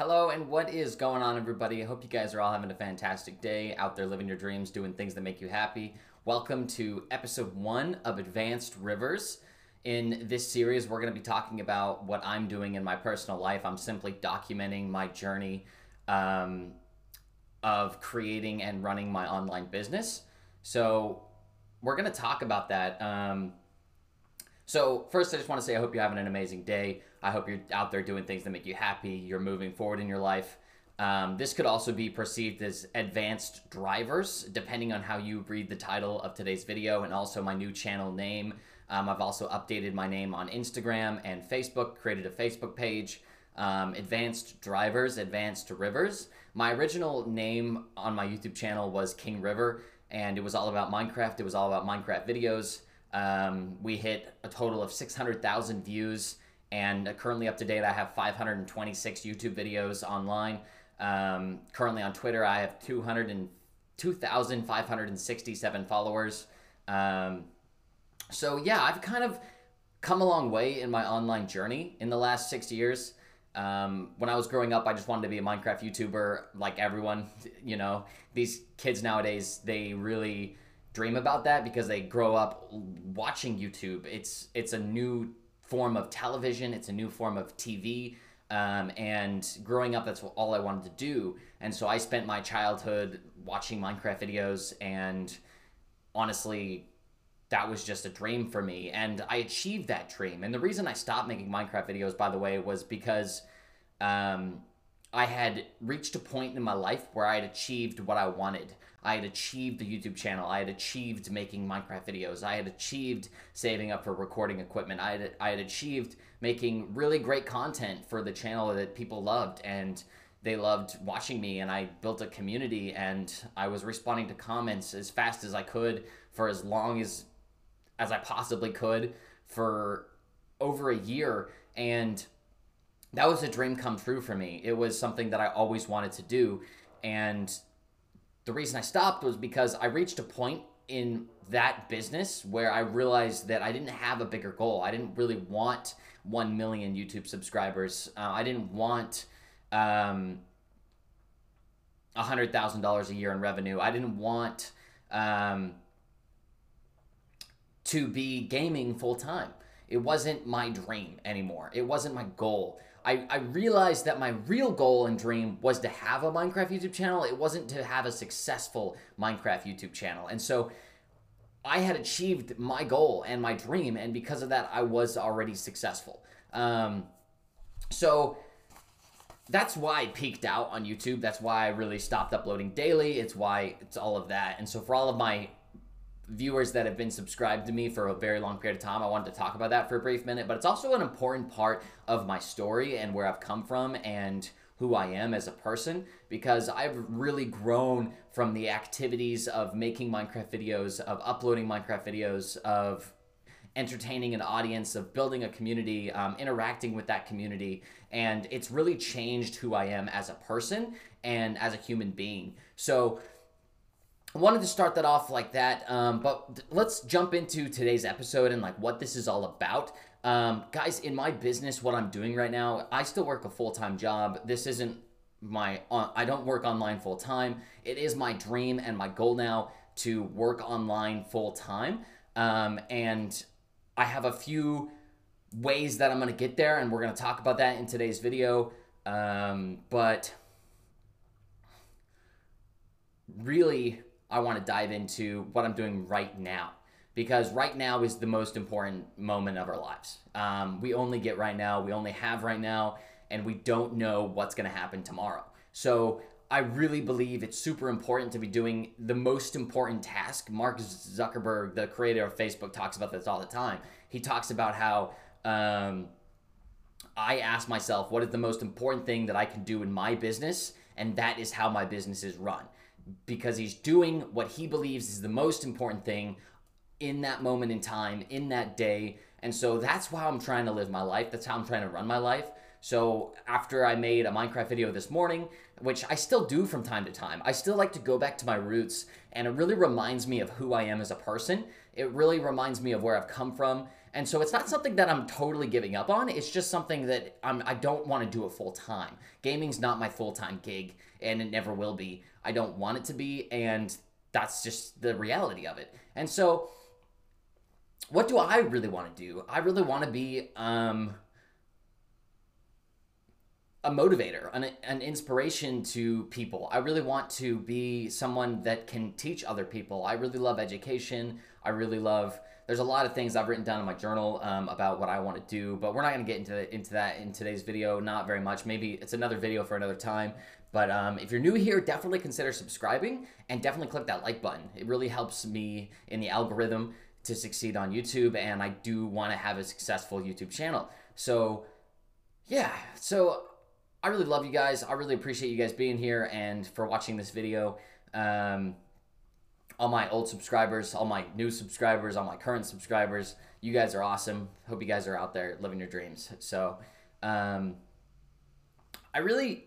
Hello, and what is going on, everybody? I hope you guys are all having a fantastic day out there living your dreams, doing things that make you happy. Welcome to episode one of Advanced Rivers. In this series, we're going to be talking about what I'm doing in my personal life. I'm simply documenting my journey um, of creating and running my online business. So, we're going to talk about that. Um, so, first, I just want to say I hope you're having an amazing day. I hope you're out there doing things that make you happy. You're moving forward in your life. Um, this could also be perceived as advanced drivers, depending on how you read the title of today's video and also my new channel name. Um, I've also updated my name on Instagram and Facebook, created a Facebook page. Um, advanced Drivers, Advanced Rivers. My original name on my YouTube channel was King River, and it was all about Minecraft. It was all about Minecraft videos. Um, we hit a total of 600,000 views, and currently up to date, I have 526 YouTube videos online. Um, currently on Twitter, I have 200 and 2,567 followers. Um, so yeah, I've kind of come a long way in my online journey in the last six years. Um, when I was growing up, I just wanted to be a Minecraft YouTuber, like everyone. You know, these kids nowadays, they really dream about that because they grow up watching YouTube. It's it's a new form of television. It's a new form of TV. Um, and growing up, that's all I wanted to do. And so I spent my childhood watching Minecraft videos, and honestly, that was just a dream for me. And I achieved that dream. And the reason I stopped making Minecraft videos, by the way, was because um, I had reached a point in my life where I had achieved what I wanted. I had achieved the YouTube channel. I had achieved making Minecraft videos. I had achieved saving up for recording equipment. I had, I had achieved making really great content for the channel that people loved and they loved watching me and I built a community and I was responding to comments as fast as I could for as long as as I possibly could for over a year and that was a dream come true for me. It was something that I always wanted to do and the reason I stopped was because I reached a point in that business where I realized that I didn't have a bigger goal. I didn't really want 1 million YouTube subscribers. Uh, I didn't want um, $100,000 a year in revenue. I didn't want um, to be gaming full time. It wasn't my dream anymore. It wasn't my goal. I, I realized that my real goal and dream was to have a Minecraft YouTube channel. It wasn't to have a successful Minecraft YouTube channel. And so I had achieved my goal and my dream. And because of that, I was already successful. Um, so that's why I peaked out on YouTube. That's why I really stopped uploading daily. It's why it's all of that. And so for all of my viewers that have been subscribed to me for a very long period of time. I wanted to talk about that for a brief minute, but it's also an important part of my story and where I've come from and who I am as a person because I've really grown from the activities of making Minecraft videos, of uploading Minecraft videos, of entertaining an audience, of building a community, um, interacting with that community. And it's really changed who I am as a person and as a human being. So, wanted to start that off like that, um, but let's jump into today's episode and like what this is all about. Um, guys, in my business, what I'm doing right now, I still work a full time job. This isn't my, uh, I don't work online full time. It is my dream and my goal now to work online full time. Um, and I have a few ways that I'm going to get there, and we're going to talk about that in today's video. Um, but really, I want to dive into what I'm doing right now because right now is the most important moment of our lives. Um, we only get right now, we only have right now, and we don't know what's going to happen tomorrow. So I really believe it's super important to be doing the most important task. Mark Zuckerberg, the creator of Facebook, talks about this all the time. He talks about how um, I ask myself, what is the most important thing that I can do in my business? And that is how my business is run because he's doing what he believes is the most important thing in that moment in time, in that day. And so that's how I'm trying to live my life. That's how I'm trying to run my life. So after I made a Minecraft video this morning, which I still do from time to time, I still like to go back to my roots and it really reminds me of who I am as a person. It really reminds me of where I've come from. And so it's not something that I'm totally giving up on. It's just something that I'm, I don't want to do it full time. Gaming's not my full time gig, and it never will be. I don't want it to be, and that's just the reality of it. And so, what do I really want to do? I really want to be um, a motivator, an, an inspiration to people. I really want to be someone that can teach other people. I really love education. I really love. There's a lot of things I've written down in my journal um, about what I want to do, but we're not going to get into into that in today's video. Not very much. Maybe it's another video for another time. But um, if you're new here, definitely consider subscribing and definitely click that like button. It really helps me in the algorithm to succeed on YouTube, and I do want to have a successful YouTube channel. So, yeah. So I really love you guys. I really appreciate you guys being here and for watching this video. Um, all my old subscribers, all my new subscribers, all my current subscribers, you guys are awesome. Hope you guys are out there living your dreams. So, um, I really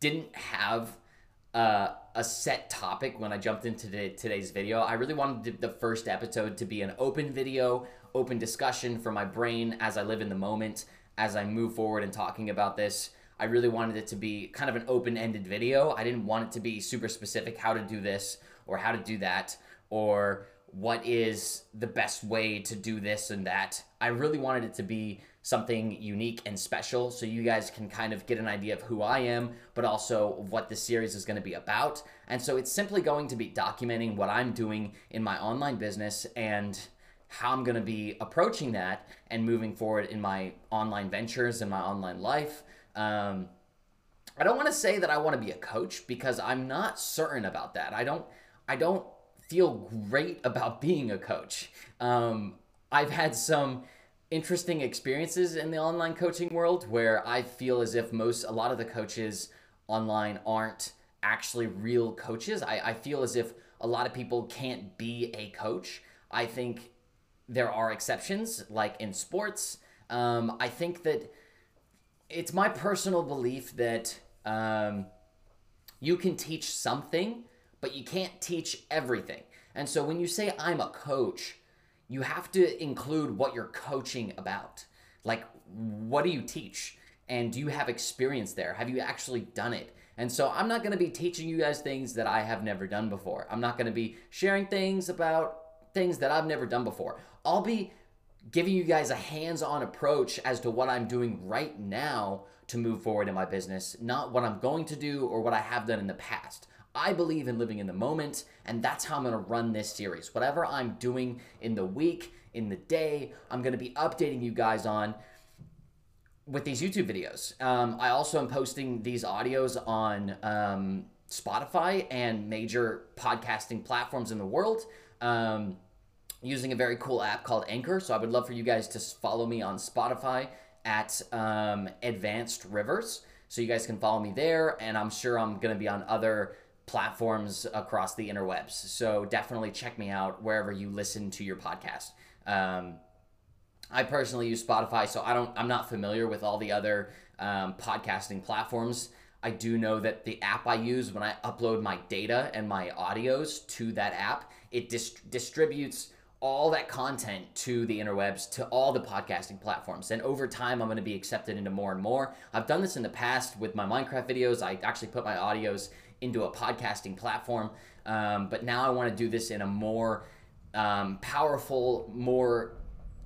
didn't have uh, a set topic when I jumped into the, today's video. I really wanted the first episode to be an open video, open discussion for my brain as I live in the moment, as I move forward and talking about this. I really wanted it to be kind of an open ended video. I didn't want it to be super specific how to do this or how to do that or what is the best way to do this and that. I really wanted it to be something unique and special so you guys can kind of get an idea of who I am, but also what this series is going to be about. And so it's simply going to be documenting what I'm doing in my online business and how I'm going to be approaching that and moving forward in my online ventures and my online life. Um, I don't want to say that I want to be a coach because I'm not certain about that. I don't. I don't feel great about being a coach. Um, I've had some interesting experiences in the online coaching world where I feel as if most a lot of the coaches online aren't actually real coaches. I, I feel as if a lot of people can't be a coach. I think there are exceptions, like in sports. Um, I think that it's my personal belief that um, you can teach something, but you can't teach everything. And so when you say I'm a coach, you have to include what you're coaching about. Like, what do you teach? And do you have experience there? Have you actually done it? And so I'm not to be teaching you guys things that I have never done before. I'm not to be sharing things about things that I've never done before. I'll be giving you guys a hands on approach as to what I'm doing right now to move forward in my business, not what I'm going to do or what I have done in the past. I believe in living in the moment, and that's how I'm gonna run this series. Whatever I'm doing in the week, in the day, I'm gonna be updating you guys on with these YouTube videos. Um, I also am posting these audios on um, Spotify and major podcasting platforms in the world. Um, using a very cool app called Anchor. So I would love for you guys to follow me on Spotify at um, Advanced Rivers. So you guys can follow me there, and I'm sure I'm going to be on other platforms across the interwebs. So definitely check me out wherever you listen to your podcast. Um, I personally use Spotify, so I don't. I'm not familiar with all the other um, podcasting platforms. I do know that the app I use when I upload my data and my audios to that app, it dis- distributes all that content to the interwebs, to all the podcasting platforms. And over time, I'm going to be accepted into more and more. I've done this in the past with my Minecraft videos. I actually put my audios into a podcasting platform. Um, but now I want to do this in a more um, powerful, more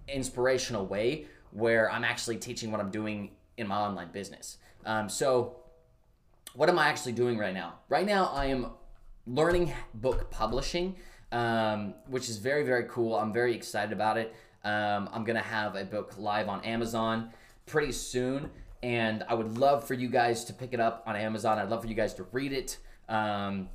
inspirational way where I'm actually teaching what I'm doing in my online business. Um, so, what am I actually doing right now? Right now, I am learning book publishing um, which is very, very cool. I'm very excited about it. Um, I'm going to have a book live on Amazon pretty soon, and I would love for you guys to pick it up on Amazon. I'd love for you guys to read it. Um,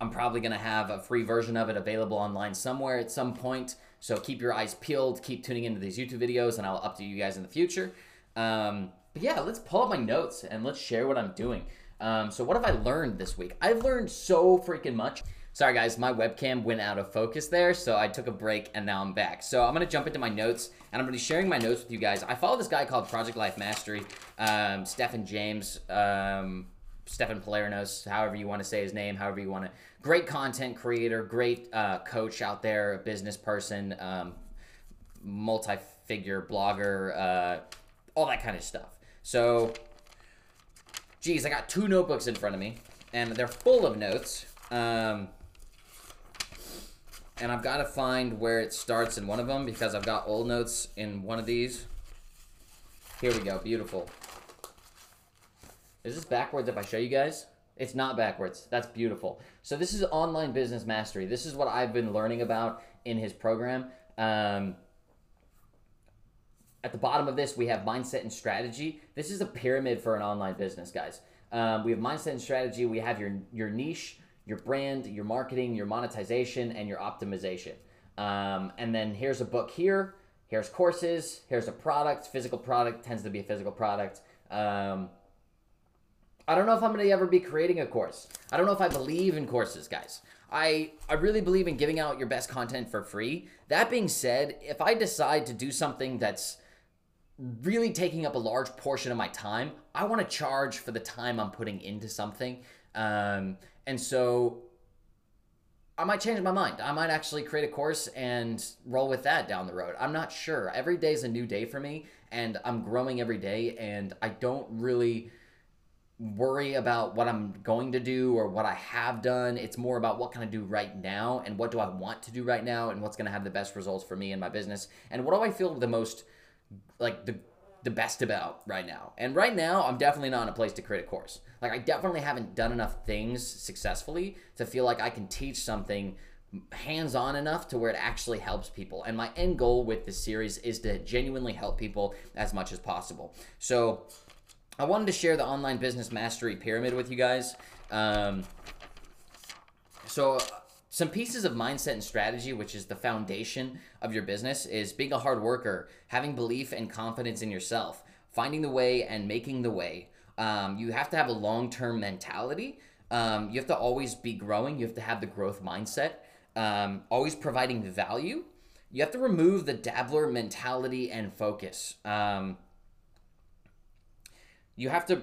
I'm probably going to have a free version of it available online somewhere at some point. So keep your eyes peeled, keep tuning into these YouTube videos, and I'll update you guys in the future. Um, but yeah, let's pull up my notes and let's share what I'm doing. Um, so, what have I learned this week? I've learned so freaking much. Sorry guys, my webcam went out of focus there, so I took a break and now I'm back. So I'm gonna jump into my notes and I'm gonna be sharing my notes with you guys. I follow this guy called Project Life Mastery, um, Stephen James, um, Stefan Palernos, however you want to say his name, however you want to. Great content creator, great uh, coach out there, business person, um, multi-figure blogger, uh, all that kind of stuff. So, geez, I got two notebooks in front of me, and they're full of notes. Um, and I've got to find where it starts in one of them because I've got old notes in one of these. Here we go, beautiful. Is this backwards if I show you guys? It's not backwards. That's beautiful. So this is online business mastery. This is what I've been learning about in his program. Um, at the bottom of this, we have mindset and strategy. This is a pyramid for an online business, guys. Um, we have mindset and strategy. We have your your niche, your brand, your marketing, your monetization, and your optimization. Um, and then here's a book here. Here's courses. Here's a product. Physical product tends to be a physical product. Um, I don't know if I'm going to ever be creating a course. I don't know if I believe in courses, guys. I I really believe in giving out your best content for free. That being said, if I decide to do something that's really taking up a large portion of my time, I want to charge for the time I'm putting into something. Um, and so I might change my mind. I might actually create a course and roll with that down the road. I'm not sure. Every day is a new day for me, and I'm growing every day, and I don't really worry about what I'm going to do or what I have done. It's more about what can I do right now and what do I want to do right now and what's going to have the best results for me and my business and what do I feel the most like the the best about right now. And right now, I'm definitely not in a place to create a course. Like I definitely haven't done enough things successfully to feel like I can teach something hands-on enough to where it actually helps people. And my end goal with this series is to genuinely help people as much as possible. So, I wanted to share the online business mastery pyramid with you guys. Um, so, some pieces of mindset and strategy, which is the foundation of your business, is being a hard worker, having belief and confidence in yourself, finding the way and making the way. Um, you have to have a long term mentality. Um, you have to always be growing. You have to have the growth mindset, um, always providing value. You have to remove the dabbler mentality and focus. Um, you have to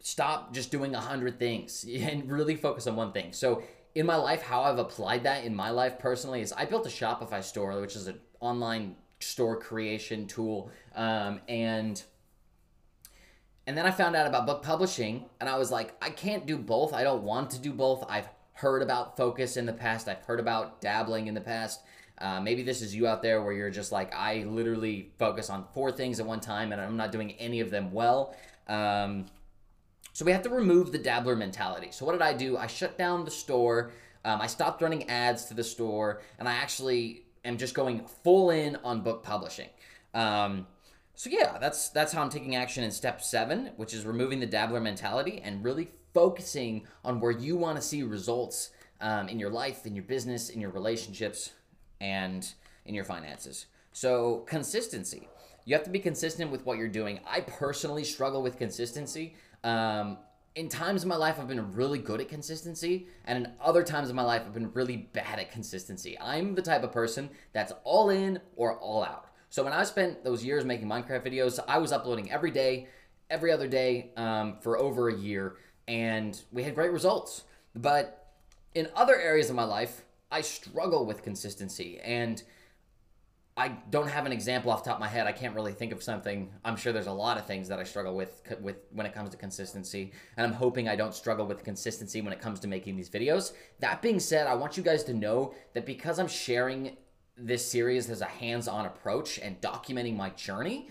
stop just doing a hundred things and really focus on one thing. So in my life, how I've applied that in my life personally is I built a Shopify store, which is an online store creation tool, um, and and then I found out about book publishing, and I was like, I can't do both. I don't want to do both. I've heard about focus in the past. I've heard about dabbling in the past. Uh, maybe this is you out there where you're just like, I literally focus on four things at one time, and I'm not doing any of them well. Um, so we have to remove the dabbler mentality. So what did I do? I shut down the store. Um, I stopped running ads to the store, and I actually am just going full in on book publishing. Um, so yeah, that's that's how I'm taking action in step seven, which is removing the dabbler mentality and really focusing on where you want to see results um, in your life, in your business, in your relationships, and in your finances. So consistency you have to be consistent with what you're doing. I personally struggle with consistency. Um, in times of my life, I've been really good at consistency, and in other times of my life, I've been really bad at consistency. I'm the type of person that's all in or all out. So when I spent those years making Minecraft videos, I was uploading every day, every other day um, for over a year, and we had great results. But in other areas of my life, I struggle with consistency, and I don't have an example off top of my head. I can't really think of something. I'm sure there's a lot of things that I struggle with with when it comes to consistency, and I'm hoping I don't struggle with consistency when it comes to making these videos. That being said, I want you guys to know that because I'm sharing this series as a hands-on approach and documenting my journey,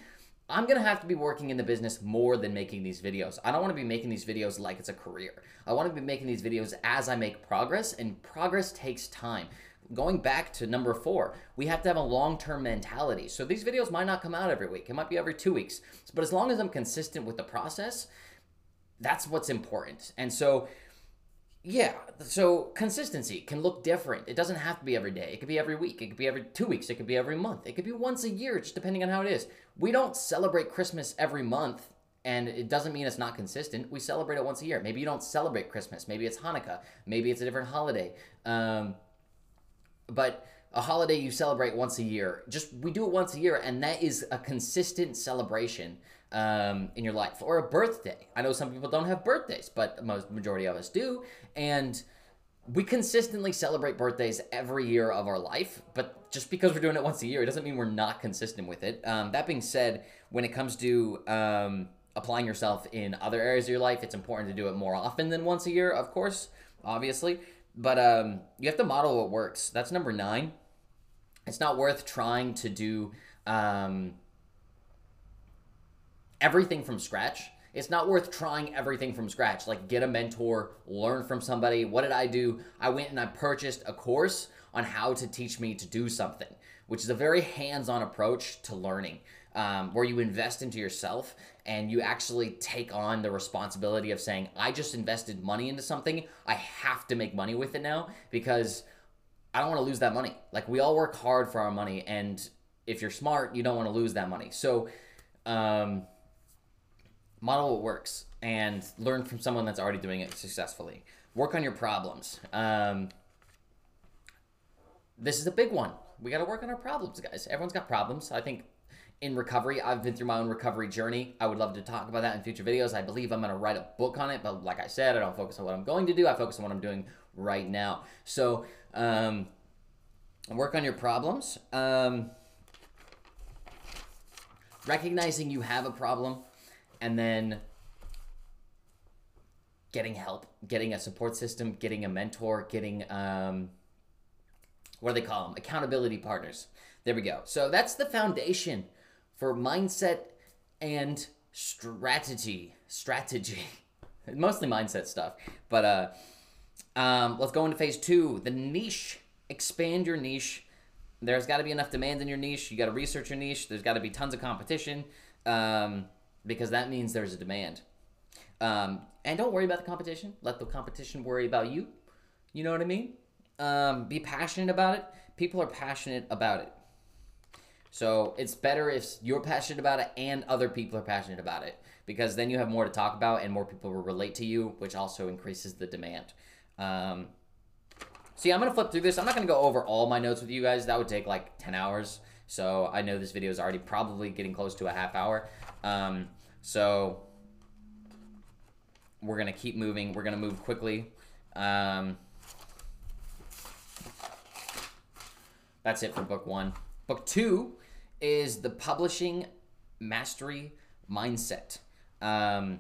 I'm gonna have to be working in the business more than making these videos. I don't wanna be making these videos like it's a career. I wanna be making these videos as I make progress, and progress takes time going back to number four, we have to have a long term mentality. So these videos might not come out every week, it might be every two weeks. But as long as I'm consistent with the process, that's what's important. And so, yeah, so consistency can look different. It doesn't have to be every day. It could be every week. It could be every two weeks. It could be every month. It could be once a year, just depending on how it is. We don't celebrate Christmas every month and it doesn't mean it's not consistent. We celebrate it once a year. Maybe you don't celebrate Christmas. Maybe it's Hanukkah. Maybe it's a different holiday. Um, but a holiday you celebrate once a year. Just we do it once a year, and that is a consistent celebration um, in your life. Or a birthday. I know some people don't have birthdays, but most majority of us do, and we consistently celebrate birthdays every year of our life, but just because we're doing it once a year, it doesn't mean we're not consistent with it. Um, that being said, when it comes to um, applying yourself in other areas of your life, it's important to do it more often than once a year, of course, obviously. But um, you have to model what works. That's number nine. It's not worth trying to do um, everything from scratch it's not worth trying everything from scratch. Like, get a mentor, learn from somebody. What did I do? I went and I purchased a course on how to teach me to do something, which is a very hands on approach to learning, um, where you invest into yourself and you actually take on the responsibility of saying, I just invested money into something. I have to make money with it now because I don't want to lose that money. Like, we all work hard for our money. And if you're smart, you don't want to lose that money. So, um, model what works and learn from someone that's already doing it successfully. Work on your problems. Um, this is a big one. We got to work on our problems, guys. Everyone's got problems. I think in recovery, I've been through my own recovery journey. I would love to talk about that in future videos. I believe I'm going to write a book on it, but like I said, I don't focus on what I'm going to do. I focus on what I'm doing right now. So, um, work on your problems. Um, recognizing you have a problem and then getting help, getting a support system, getting a mentor, getting um, what do they call them? Accountability partners. There we go. So that's the foundation for mindset and strategy. Strategy, mostly mindset stuff. But uh, um, let's go into phase two. The niche. Expand your niche. There's got to be enough demand in your niche. You got to research your niche. There's got to be tons of competition. Um, because that means there's a demand. Um, and don't worry about the competition. Let the competition worry about you. You know what I mean? Um, be passionate about it. People are passionate about it. So it's better if you're passionate about it and other people are passionate about it because then you have more to talk about and more people will relate to you, which also increases the demand. Um, so yeah, I'm gonna flip through this. I'm not gonna go over all my notes with you guys. That would take like 10 hours. So I know this video is already probably getting close to a half hour. Um, so we're gonna keep moving. We're gonna move quickly. Um, that's it for book one. Book two is the publishing mastery mindset. Um,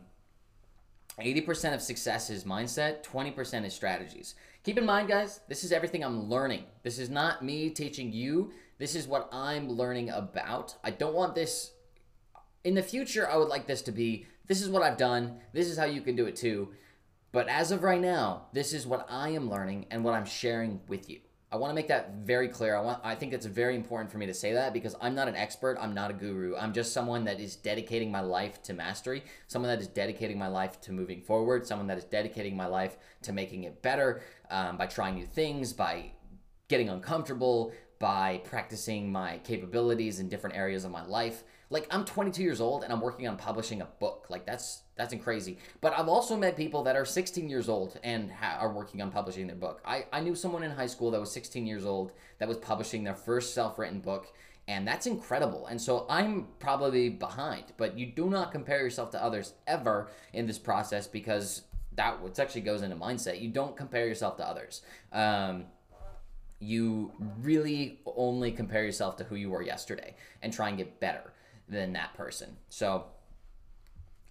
80% of success is mindset, 20% is strategies. Keep in mind, guys, this is everything I'm learning. This is not me teaching you. This is what I'm learning about. I don't want this in the future, I would like this to be this is what I've done, this is how you can do it too. But as of right now, this is what I am learning and what I'm sharing with you. I want to make that very clear. I want I think it's very important for me to say that because I'm not an expert, I'm not a guru. I'm just someone that is dedicating my life to mastery, someone that is dedicating my life to moving forward, someone that is dedicating my life to making it better um, by trying new things, by getting uncomfortable, by practicing my capabilities in different areas of my life like I'm 22 years old and I'm working on publishing a book. Like that's that's crazy. But I've also met people that are 16 years old and ha- are working on publishing their book. I I knew someone in high school that was 16 years old that was publishing their first self-written book and that's incredible. And so I'm probably behind, but you do not compare yourself to others ever in this process because that which actually goes into mindset. You don't compare yourself to others. Um, you really only compare yourself to who you were yesterday and try and get better than that person. So,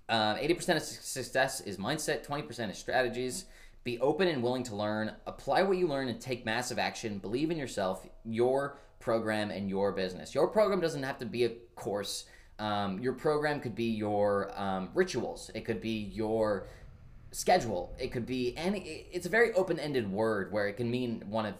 um, 80% of success is mindset, 20% is strategies. Be open and willing to learn. Apply what you learn and take massive action. Believe in yourself, your program, and your business. Your program doesn't have to be a course. Um, your program could be your um, rituals. It could be your schedule. It could be any. It's a very open-ended word where it can mean one of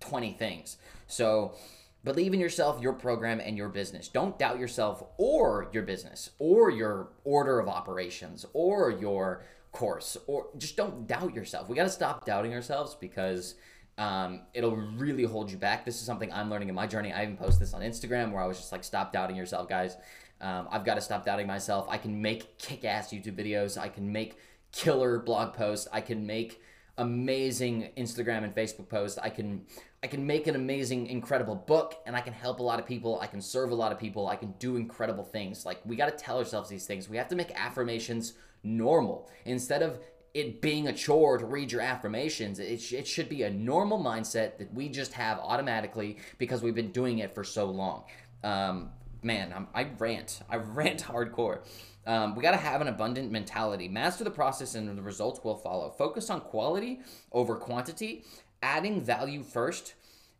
20 things. So Believe in yourself, your program, and your business. Don't doubt yourself or your business or your order of operations or your course or just don't doubt yourself. We got to stop doubting ourselves because um, it'll really hold you back. This is something I'm learning in my journey. I even posted this on Instagram where I was just like, stop doubting yourself, guys. Um, I've got to stop doubting myself. I can make kick ass YouTube videos. I can make killer blog posts. I can make amazing Instagram and Facebook posts. I can I can make an amazing, incredible book, and I can help a lot of people. I can serve a lot of people. I can do incredible things. Like we got to tell ourselves these things. We have to make affirmations normal instead of it being a chore to read your affirmations. It, sh- it should be a normal mindset that we just have automatically because we've been doing it for so long. Um, man, I'm, I rant. I rant hardcore. Um, we got to have an abundant mentality. Master the process and the results will follow. Focus on quality over quantity, adding value first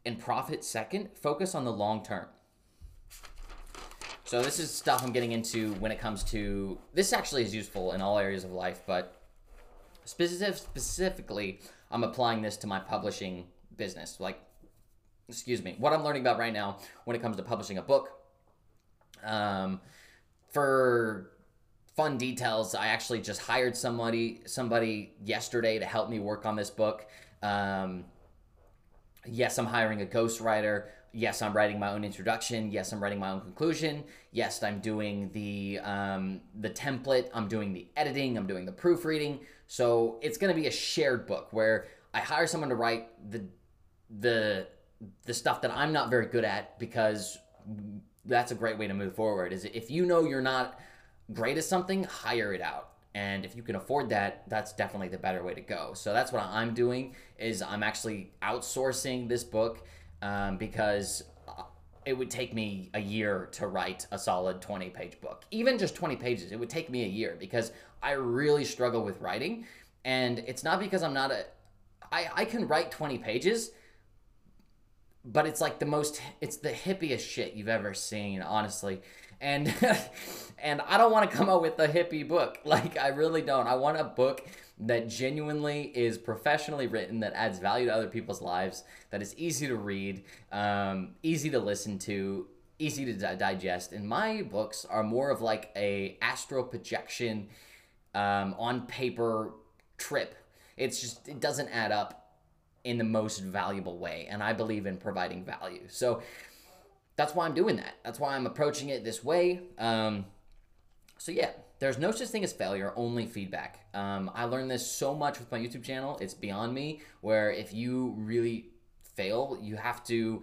and profit second. Focus on the long term. So this is stuff I'm getting into when it comes to this actually is useful in all areas of life, but specific, specifically I'm applying this to my publishing business. Like excuse me, what I'm learning about right now when it comes to publishing a book. Um, for fun details, I actually just hired somebody somebody yesterday to help me work on this book. Um, yes, I'm hiring a ghostwriter. Yes, I'm writing my own introduction. Yes, I'm writing my own conclusion. Yes, I'm doing the um, the template. I'm doing the editing. I'm doing the proofreading. So it's going to be a shared book where I hire someone to write the the the stuff that I'm not very good at because that's a great way to move forward. Is if you know you're not great at something, hire it out. And if you can afford that, that's definitely the better way to go. So that's what I'm doing is I'm actually outsourcing this book um, because it would take me a year to write a solid 20 page book. Even just 20 pages, it would take me a year because I really struggle with writing. And it's not because I'm not a I, I can write 20 pages, but it's like the most it's the hippiest shit you've ever seen honestly. And and i don't want to come out with a hippie book. Like i really don't. I want a book that genuinely is professionally written that adds value to other people's lives that is easy to read um, easy to listen to easy to di- digest. And my books are more of like a astral projection um, on paper trip. It's just it doesn't add up in the most valuable way. And I believe in providing value. So that's why I'm doing that. That's why I'm approaching it this way. Um, so yeah, there's no such thing as failure, only feedback. Um, I learned this so much with my YouTube channel. It's beyond me. Where if you really fail, you have to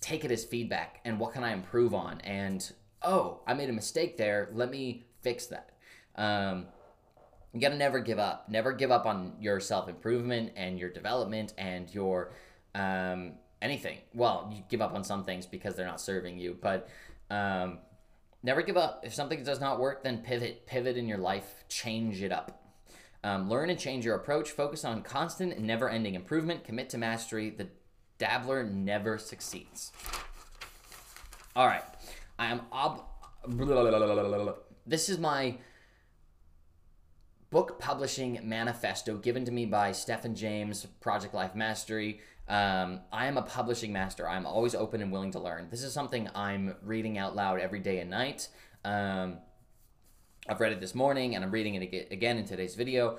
take it as feedback and what can I improve on? And oh, I made a mistake there. Let me fix that. Um, you gotta never give up. Never give up on your self improvement and your development and your um, anything. Well, you give up on some things because they're not serving you, but um, never give up. If something does not work, then pivot. Pivot in your life. Change it up. Um, learn and change your approach. Focus on constant and never ending improvement. Commit to mastery. The dabbler never succeeds. All right. I am ob. This is my book publishing manifesto given to me by Stephen James, Project Life Mastery. Um, I am a publishing master. I'm always open and willing to learn. This is something I'm reading out loud every day and night. Um, I've read it this morning and I'm reading it again in today's video.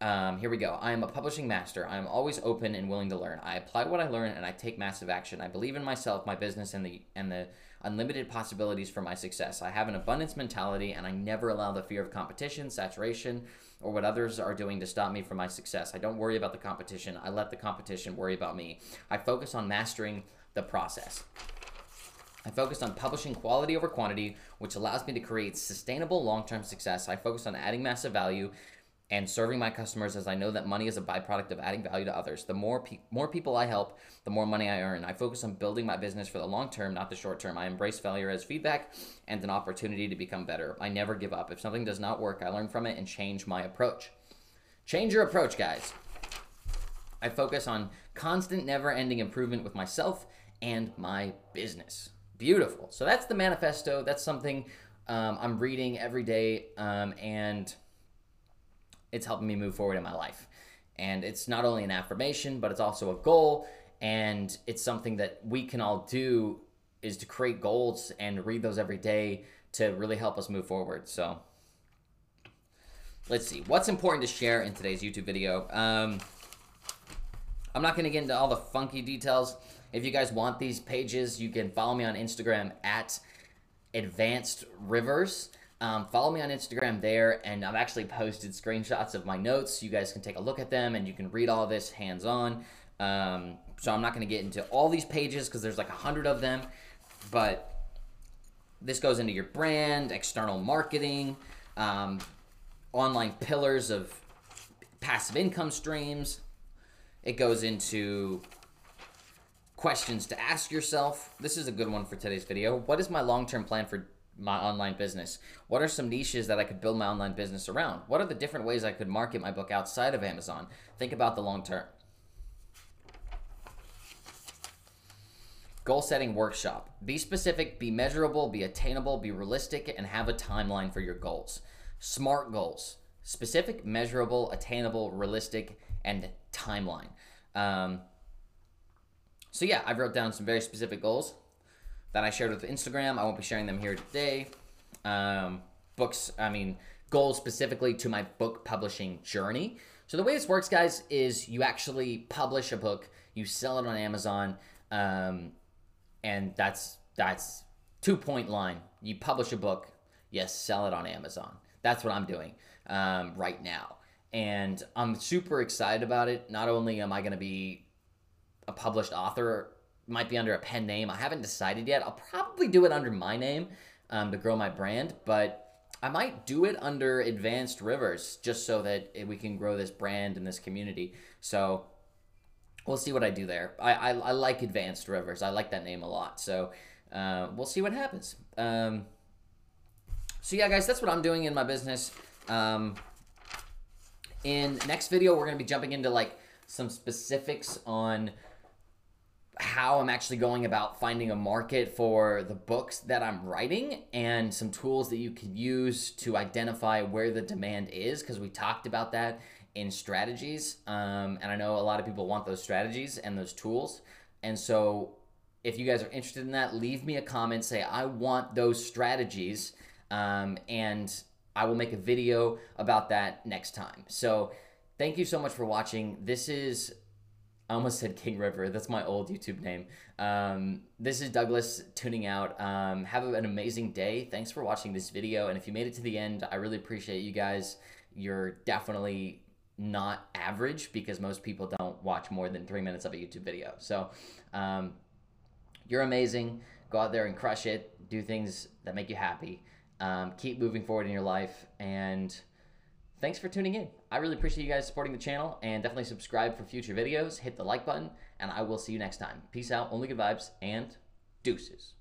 Um, here we go. I am a publishing master. I am always open and willing to learn. I apply what I learn and I take massive action. I believe in myself, my business, and the and the unlimited possibilities for my success. I have an abundance mentality and I never allow the fear of competition, saturation, or what others are doing to stop me from my success. I don't worry about the competition. I let the competition worry about me. I focus on mastering the process. I focus on publishing quality over quantity, which allows me to create sustainable long term success. I focus on adding massive value and serving my customers as I know that money is a byproduct of adding value to others. The more pe- more people I help, the more money I earn. I focus on building my business for the long term, not the short term. I embrace failure as feedback and an opportunity to become better. I never give up. If something does not work, I learn from it and change my approach. Change your approach, guys. I focus on constant, never-ending improvement with myself and my business. Beautiful. So that's the manifesto. That's something um, I'm reading every day, um, and it's helping me move forward in my life. And it's not only an affirmation, but it's also a goal. And it's something that we can all do is to create goals and read those every day to really help us move forward. So let's see. What's important to share in today's YouTube video? Um, I'm not going to get into all the funky details. If you guys want these pages, you can follow me on Instagram at advanced rivers. Um, follow me on Instagram there, and I've actually posted screenshots of my notes. You guys can take a look at them, and you can read all this hands on. Um, so I'm not going to get into all these pages because there's like a hundred of them, but this goes into your brand, external marketing, um, online pillars of passive income streams. It goes into questions to ask yourself. This is a good one for today's video. What is my long-term plan for my online business? What are some niches that I could build my online business around? What are the different ways I could market my book outside of Amazon? Think about the long term. Goal setting workshop. Be specific, be measurable, be attainable, be realistic, and have a timeline for your goals. SMART goals specific, measurable, attainable, realistic, and timeline. Um, so, yeah, I wrote down some very specific goals that I shared with Instagram. I won't be sharing them here today. Um, books, I mean, goals specifically to my book publishing journey. So, the way this works, guys, is you actually publish a book, you sell it on Amazon. Um, and that's that's two point line. You publish a book, yes, sell it on Amazon. That's what I'm doing um, right now, and I'm super excited about it. Not only am I going to be a published author, might be under a pen name. I haven't decided yet. I'll probably do it under my name um, to grow my brand, but I might do it under Advanced Rivers just so that we can grow this brand and this community. So we'll see what I do there. I, I, I like Advanced Rivers. I like that name a lot. So uh, we'll see what happens. Um, so yeah, guys, that's what I'm doing in my business. Um, in next video, we're gonna be jumping into like some specifics on how I'm actually going about finding a market for the books that I'm writing and some tools that you can use to identify where the demand is because we talked about that in strategies. Um, and I know a lot of people want those strategies and those tools. And so if you guys are interested in that, leave me a comment, say, I want those strategies. Um, and I will make a video about that next time. So thank you so much for watching. This is, I almost said King River. That's my old YouTube name. Um, this is Douglas tuning out. Um, have an amazing day. Thanks for watching this video. And if you made it to the end, I really appreciate you guys. You're definitely not average because most people don't watch more than three minutes of a YouTube video. So um, you're amazing. Go out there and crush it. Do things that make you happy. Um, keep moving forward in your life. And thanks for tuning in. I really appreciate you guys supporting the channel and definitely subscribe for future videos. Hit the like button, and I will see you next time. Peace out, only good vibes, and deuces.